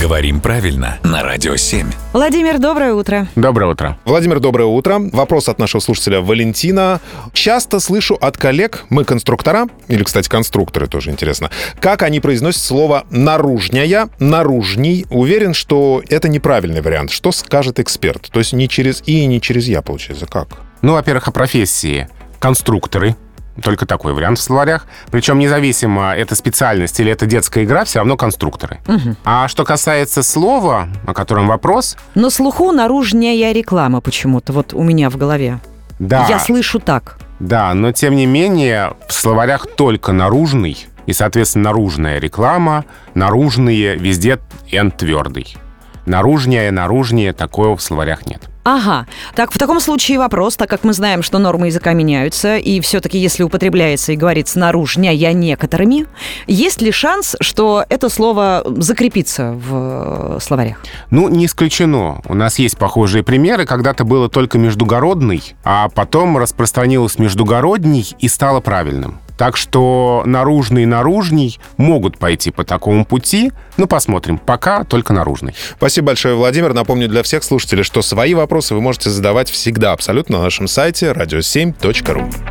Говорим правильно на Радио 7. Владимир, доброе утро. Доброе утро. Владимир, доброе утро. Вопрос от нашего слушателя Валентина. Часто слышу от коллег, мы конструктора, или, кстати, конструкторы тоже интересно, как они произносят слово «наружняя», «наружней». Уверен, что это неправильный вариант. Что скажет эксперт? То есть не через «и» и не через «я» получается. Как? Ну, во-первых, о профессии. Конструкторы, только такой вариант в словарях. Причем независимо, это специальность или это детская игра, все равно конструкторы. А что касается слова, о котором вопрос, На слуху наружняя реклама почему-то, вот у меня в голове. да, Я слышу так. да, но тем не менее в словарях только наружный, и, соответственно, наружная реклама, наружные везде «н» твердый. Наружнее, наружнее, такого в словарях нет. Ага. Так, в таком случае вопрос, так как мы знаем, что нормы языка меняются, и все-таки если употребляется и говорится наружняя некоторыми, есть ли шанс, что это слово закрепится в э, словарях? Ну, не исключено. У нас есть похожие примеры. Когда-то было только междугородный, а потом распространилось междугородний и стало правильным. Так что наружный и наружней могут пойти по такому пути. Ну, посмотрим. Пока только наружный. Спасибо большое, Владимир. Напомню для всех слушателей, что свои вопросы вы можете задавать всегда абсолютно на нашем сайте radio7.ru.